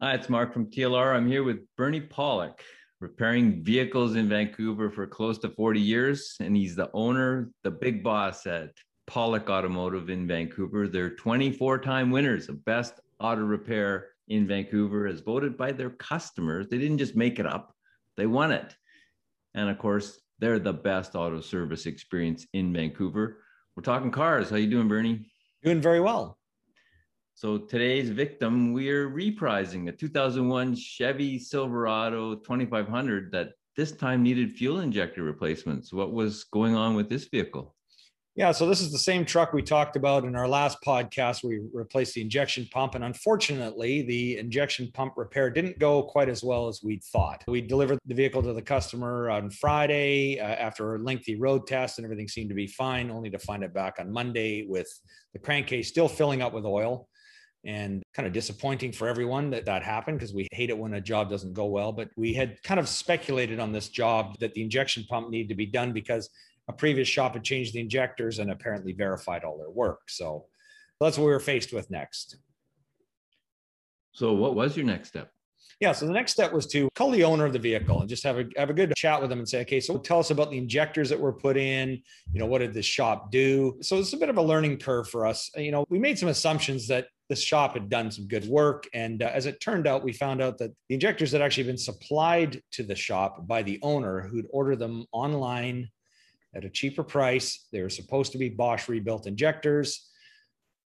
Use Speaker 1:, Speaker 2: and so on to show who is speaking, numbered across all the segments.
Speaker 1: Hi, it's Mark from TLR. I'm here with Bernie Pawlik, repairing vehicles in Vancouver for close to 40 years. And he's the owner, the big boss at Pawlik Automotive in Vancouver. They're 24 time winners of Best Auto Repair in Vancouver, as voted by their customers. They didn't just make it up, they won it. And of course, they're the best auto service experience in Vancouver. We're talking cars. How you doing, Bernie?
Speaker 2: Doing very well.
Speaker 1: So today's victim, we're reprising a 2001 Chevy Silverado 2500 that this time needed fuel injector replacements. What was going on with this vehicle?
Speaker 2: Yeah, so this is the same truck we talked about in our last podcast. We replaced the injection pump, and unfortunately, the injection pump repair didn't go quite as well as we'd thought. We delivered the vehicle to the customer on Friday uh, after a lengthy road test, and everything seemed to be fine, only to find it back on Monday with the crankcase still filling up with oil and kind of disappointing for everyone that that happened because we hate it when a job doesn't go well. But we had kind of speculated on this job that the injection pump needed to be done because a previous shop had changed the injectors and apparently verified all their work. So that's what we were faced with next.
Speaker 1: So, what was your next step?
Speaker 2: Yeah. So the next step was to call the owner of the vehicle and just have a have a good chat with them and say, okay, so tell us about the injectors that were put in. You know, what did the shop do? So it's a bit of a learning curve for us. You know, we made some assumptions that the shop had done some good work. And uh, as it turned out, we found out that the injectors had actually been supplied to the shop by the owner who'd ordered them online at a cheaper price. They were supposed to be Bosch rebuilt injectors,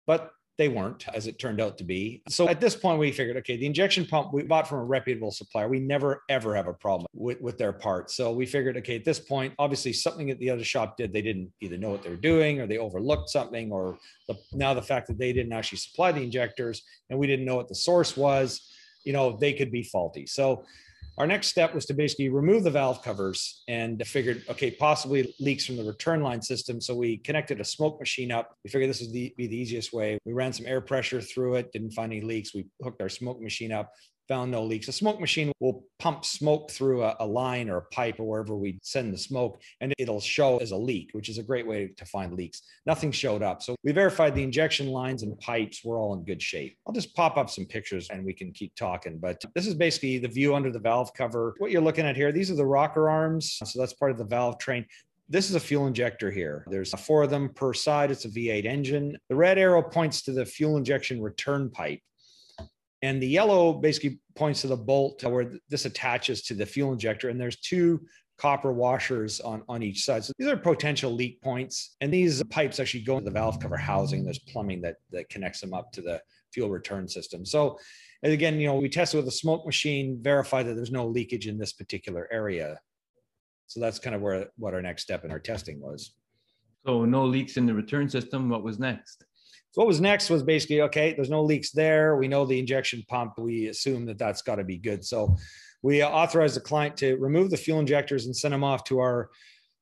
Speaker 2: but they weren't, as it turned out to be. So at this point, we figured, okay, the injection pump we bought from a reputable supplier. We never, ever have a problem with, with their parts. So we figured, okay, at this point, obviously something that the other shop did, they didn't either know what they were doing or they overlooked something, or the, now the fact that they didn't actually supply the injectors and we didn't know what the source was, you know, they could be faulty. So our next step was to basically remove the valve covers and figured, okay, possibly leaks from the return line system. So we connected a smoke machine up. We figured this would be the easiest way. We ran some air pressure through it, didn't find any leaks. We hooked our smoke machine up, found no leaks. A smoke machine will pump smoke through a, a, line or a pipe or wherever we send the smoke, and it'll show as a leak, which is a great way to find leaks. Nothing showed up. So we verified the injection lines and pipes were all in good shape. I'll just pop up some pictures and we can keep talking. But this is basically the view under the valve cover. What you're looking at here, these are the rocker arms. So that's part of the valve train. This is a fuel injector here. There's four of them per side. It's a V8 engine. The red arrow points to the fuel injection return pipe. And the yellow basically points to the bolt where this attaches to the fuel injector. And there's two copper washers on, on each side. So these are potential leak points. And these pipes actually go into the valve cover housing. There's plumbing that, that connects them up to the fuel return system. So again, you know, we tested with a smoke machine, verify that there's no leakage in this particular area. So that's kind of where what our next step in our testing was.
Speaker 1: So no leaks in the return system. What was next?
Speaker 2: So what was next was basically okay. There's no leaks there. We know the injection pump. We assume that that's got to be good. So we authorized the client to remove the fuel injectors and send them off to our.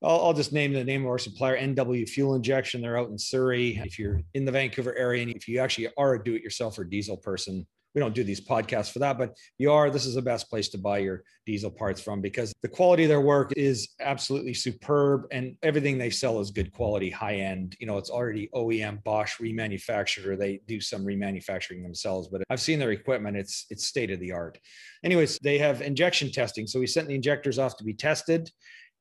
Speaker 2: I'll, I'll just name the name of our supplier, NW Fuel Injection. They're out in Surrey. If you're in the Vancouver area and if you actually are a do-it-yourself or diesel person, we don't do these podcasts for that, but you are, this is the best place to buy your diesel parts from because the quality of their work is absolutely superb and everything they sell is good quality, high end. You know, it's already OEM Bosch remanufactured or they do some remanufacturing themselves, but I've seen their equipment. It's, it's state of the art. Anyways, they have injection testing. So we sent the injectors off to be tested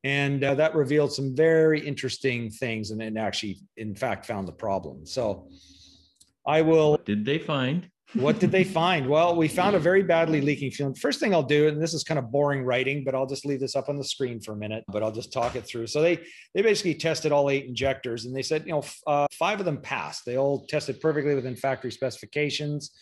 Speaker 2: and uh, that revealed some very interesting things and, and actually in fact found the problem so i will
Speaker 1: what did they find
Speaker 2: what did they find? Well, we found a very badly leaking fuel. First thing I'll do, and this is kind of boring writing, but I'll just leave this up on the screen for a minute, but I'll just talk it through. So they they basically tested all eight injectors, and they said, you know, uh, five of them passed. They all tested perfectly within factory specifications.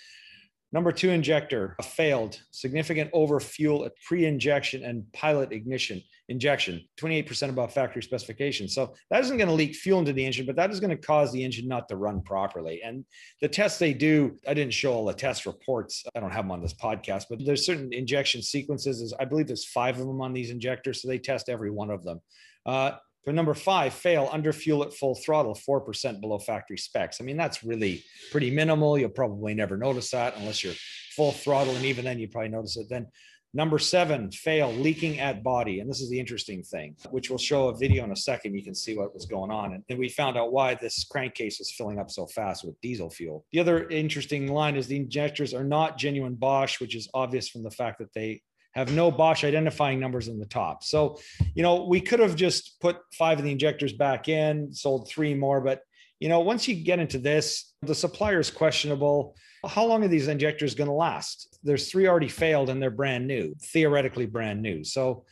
Speaker 2: Number two injector failed, significant over fuel at pre-injection and pilot ignition injection, 28% above factory specification. So that isn't going to leak fuel into the engine, but that is going to cause the engine not to run properly. And the tests they do, I didn't show all the test reports. I don't have them on this podcast, but there's certain injection sequences. I believe there's five of them on these injectors. So they test every one of them. Uh, number five, fail under fuel at full throttle, 4% below factory specs. I mean, that's really pretty minimal. You'll probably never notice that unless you're full throttle. And even then, you probably notice it. Then Number seven, fail, leaking at body. And this is the interesting thing, which we'll show a video in a second. You can see what was going on. And, and we found out why this crankcase was filling up so fast with diesel fuel. The other interesting line is the injectors are not genuine Bosch, which is obvious from the fact that they have no Bosch identifying numbers in the top. So, you know, we could have just put five of the injectors back in, sold three more, but you know, once you get into this, the supplier is questionable. How long are these injectors going to last? There's three already failed and they're brand new, theoretically brand new. So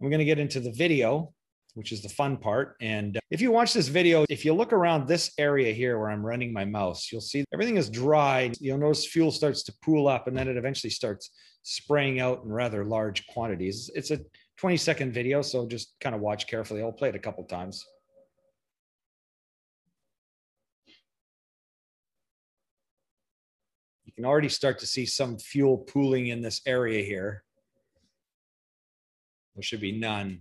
Speaker 2: we're going to get into the video, which is the fun part. And uh, if you watch this video, if you look around this area here where I'm running my mouse, you'll see everything is dry. You'll notice fuel starts to pool up and then it eventually starts spraying out in rather large quantities. It's a 20 second video, so just kind of watch carefully. I'll play it a couple times. You can already start to see some fuel pooling in this area here. There should be none.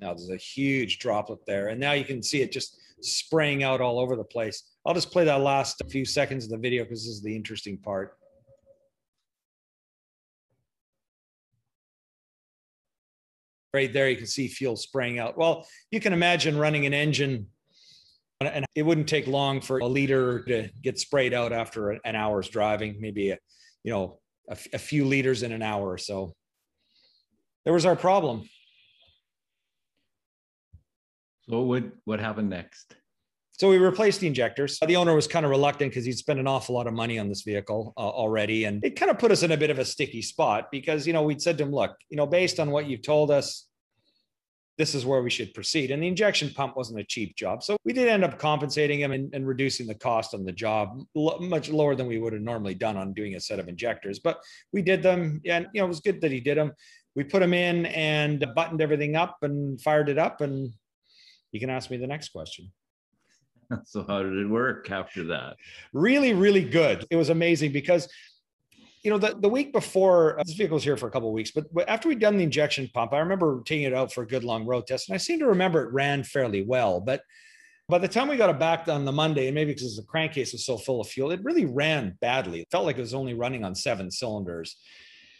Speaker 2: Now there's a huge droplet there. And now you can see it just spraying out all over the place. I'll just play that last few seconds of the video because this is the interesting part. Right there, you can see fuel spraying out. Well, you can imagine running an engine and it wouldn't take long for a liter to get sprayed out after an hour's driving, maybe, a, you know, a, few liters in an hour or so. There was our problem.
Speaker 1: So what what happened next?
Speaker 2: So we replaced the injectors. The owner was kind of reluctant because he'd spent an awful lot of money on this vehicle uh, already, and it kind of put us in a bit of a sticky spot because you know we'd said to him, "Look, you know, based on what you've told us, this is where we should proceed. And the injection pump wasn't a cheap job. So we did end up compensating him and, and, reducing the cost on the job much lower than we would have normally done on doing a set of injectors. But we did them and, you know, it was good that he did them. We put them in and buttoned everything up and fired it up. And you can ask me the next question.
Speaker 1: So how did it work after that?
Speaker 2: Really, really good. It was amazing because you know, the, the week before uh, this vehicle was here for a couple of weeks, but after we'd done the injection pump, I remember taking it out for a good long road test, and I seem to remember it ran fairly well. But by the time we got it back on the Monday, and maybe because the crankcase was so full of fuel, it really ran badly. It felt like it was only running on seven cylinders.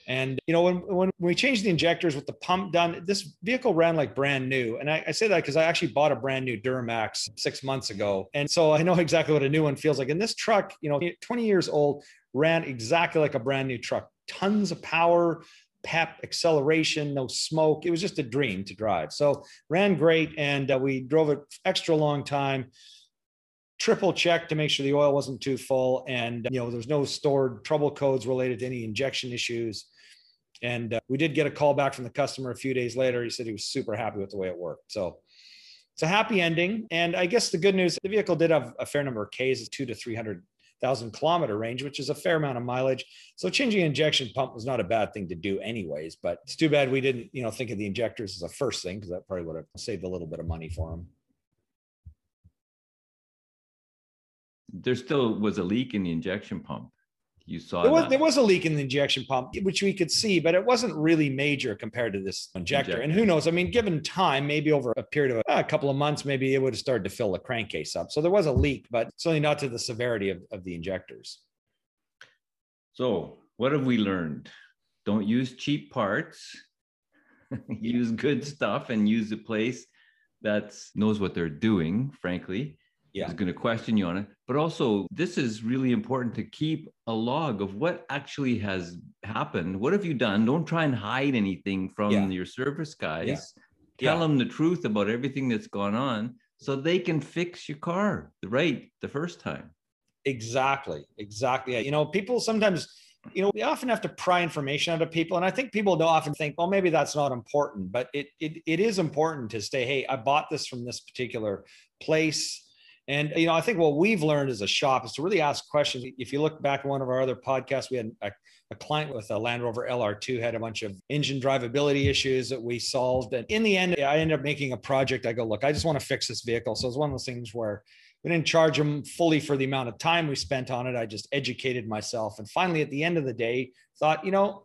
Speaker 2: And you know, when when we changed the injectors with the pump done, this vehicle ran like brand new. And I, I say that because I actually bought a brand new Duramax six months ago, and so I know exactly what a new one feels like. And this truck, you know, 20 years old, ran exactly like a brand new truck. Tons of power, pep, acceleration, no smoke. It was just a dream to drive. So ran great, and uh, we drove it extra long time. Triple check to make sure the oil wasn't too full, and you know there's no stored trouble codes related to any injection issues. And uh, we did get a call back from the customer a few days later. He said he was super happy with the way it worked. So it's a happy ending. And I guess the good news, the vehicle did have a fair number of Ks, two to 300 thousand kilometer range, which is a fair amount of mileage. So changing injection pump was not a bad thing to do anyways, but it's too bad we didn't, you know, think of the injectors as a first thing because that probably would have saved a little bit of money for them.
Speaker 1: There still was a leak in the injection pump you saw
Speaker 2: there was, there was a leak in the injection pump which we could see but it wasn't really major compared to this injector. injector. and who knows? I mean given time maybe over a period of a, a, couple of months maybe it would have started to fill the crankcase up. So there was a leak but certainly not to the severity of, of the injectors.
Speaker 1: So what have we learned? Don't use cheap parts. Use good stuff and use a place that knows what they're doing frankly yeah. is going to question you on it. But also, this is really important to keep a log of what actually has happened. What have you done? Don't try and hide anything from yeah. your service guys. Yeah. Tell them the truth about everything that's gone on so they can fix your car right the first time.
Speaker 2: Exactly. Exactly. You know, people sometimes you know, we often have to pry information out of people. And I think people don't often think, well, maybe that's not important, but it, it, it is important to say, hey, I bought this from this particular place. And you know, I think what we've learned as a shop is to really ask questions. If you look back at one of our other podcasts, we had a, a, client with a Land Rover LR2 had a bunch of engine drivability issues that we solved. And in the end, I ended up making a project. I go, look, I just want to fix this vehicle. So it's one of those things where we didn't charge them fully for the amount of time we spent on it. I just educated myself. And finally, at the end of the day, thought, you know,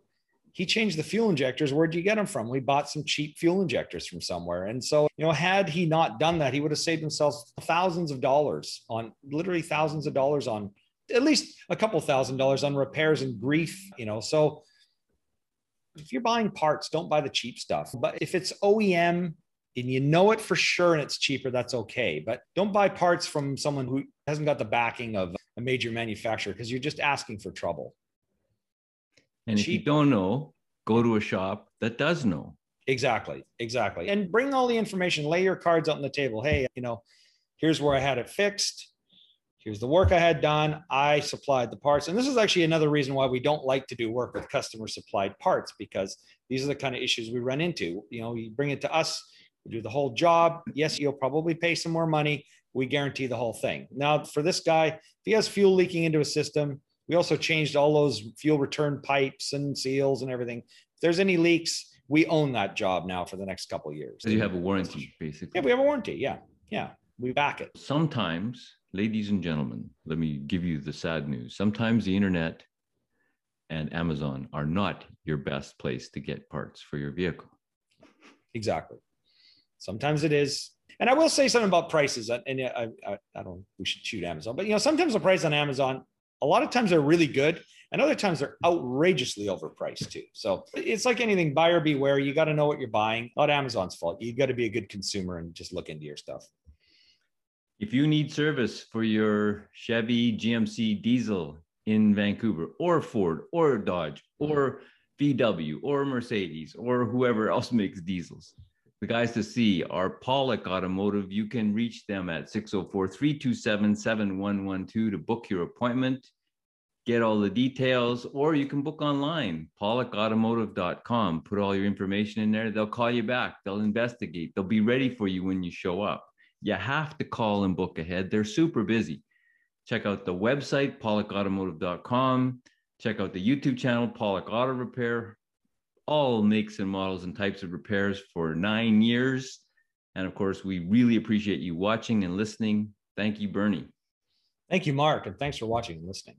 Speaker 2: he changed the fuel injectors. Where'd you get them from? We bought some cheap fuel injectors from somewhere. And so, you know, had he not done that, he would have saved himself thousands of dollars on literally thousands of dollars on at least a couple thousand dollars on repairs and grief, you know. So if you're buying parts, don't buy the cheap stuff. But if it's OEM and you know it for sure and it's cheaper, that's okay. But don't buy parts from someone who hasn't got the backing of a major manufacturer because you're just asking for trouble.
Speaker 1: And cheap. if you don't know, go to a shop that does know.
Speaker 2: Exactly. Exactly. And bring all the information, lay your cards out on the table. Hey, you know, here's where I had it fixed. Here's the work I had done. I supplied the parts. And this is actually another reason why we don't like to do work with customer supplied parts because these are the kind of issues we run into. You know, you bring it to us, we do the whole job. Yes, you'll probably pay some more money. We guarantee the whole thing. Now, for this guy, if he has fuel leaking into a system, we also changed all those fuel return pipes and seals and everything. If there's any leaks, we own that job now for the next couple years.
Speaker 1: So you have a warranty, basically.
Speaker 2: Yeah, we have a warranty. Yeah, yeah, we back it.
Speaker 1: Sometimes, ladies and gentlemen, let me give you the sad news. Sometimes the internet and Amazon are not your best place to get parts for your vehicle.
Speaker 2: Exactly. Sometimes it is. And I will say something about prices. And uh, I, I, I don't. We should shoot Amazon, but you know, sometimes the price on Amazon, a lot of times they're really good, and other times they're outrageously overpriced too. So it's like anything, buyer beware. You got to know what you're buying. Not Amazon's fault. You got to be a good consumer and just look into your stuff.
Speaker 1: If you need service for your Chevy GMC diesel in Vancouver, or Ford, or Dodge, or VW, or Mercedes, or whoever else makes diesels, the guys to see are Pawlik Automotive. You can reach them at 604 327 7112 to book your appointment get all the details, or you can book online, pawlikautomotive.com. Put all your information in there. They'll call you back. They'll investigate. They'll be ready for you when you show up. You have to call and book ahead. They're super busy. Check out the website, pawlikautomotive.com. Check out the YouTube channel, Pawlik Auto Repair. All makes and models and types of repairs for nine years. And of course, we really appreciate you watching and listening. Thank you, Bernie.
Speaker 2: Thank you, Mark, and thanks for watching and listening.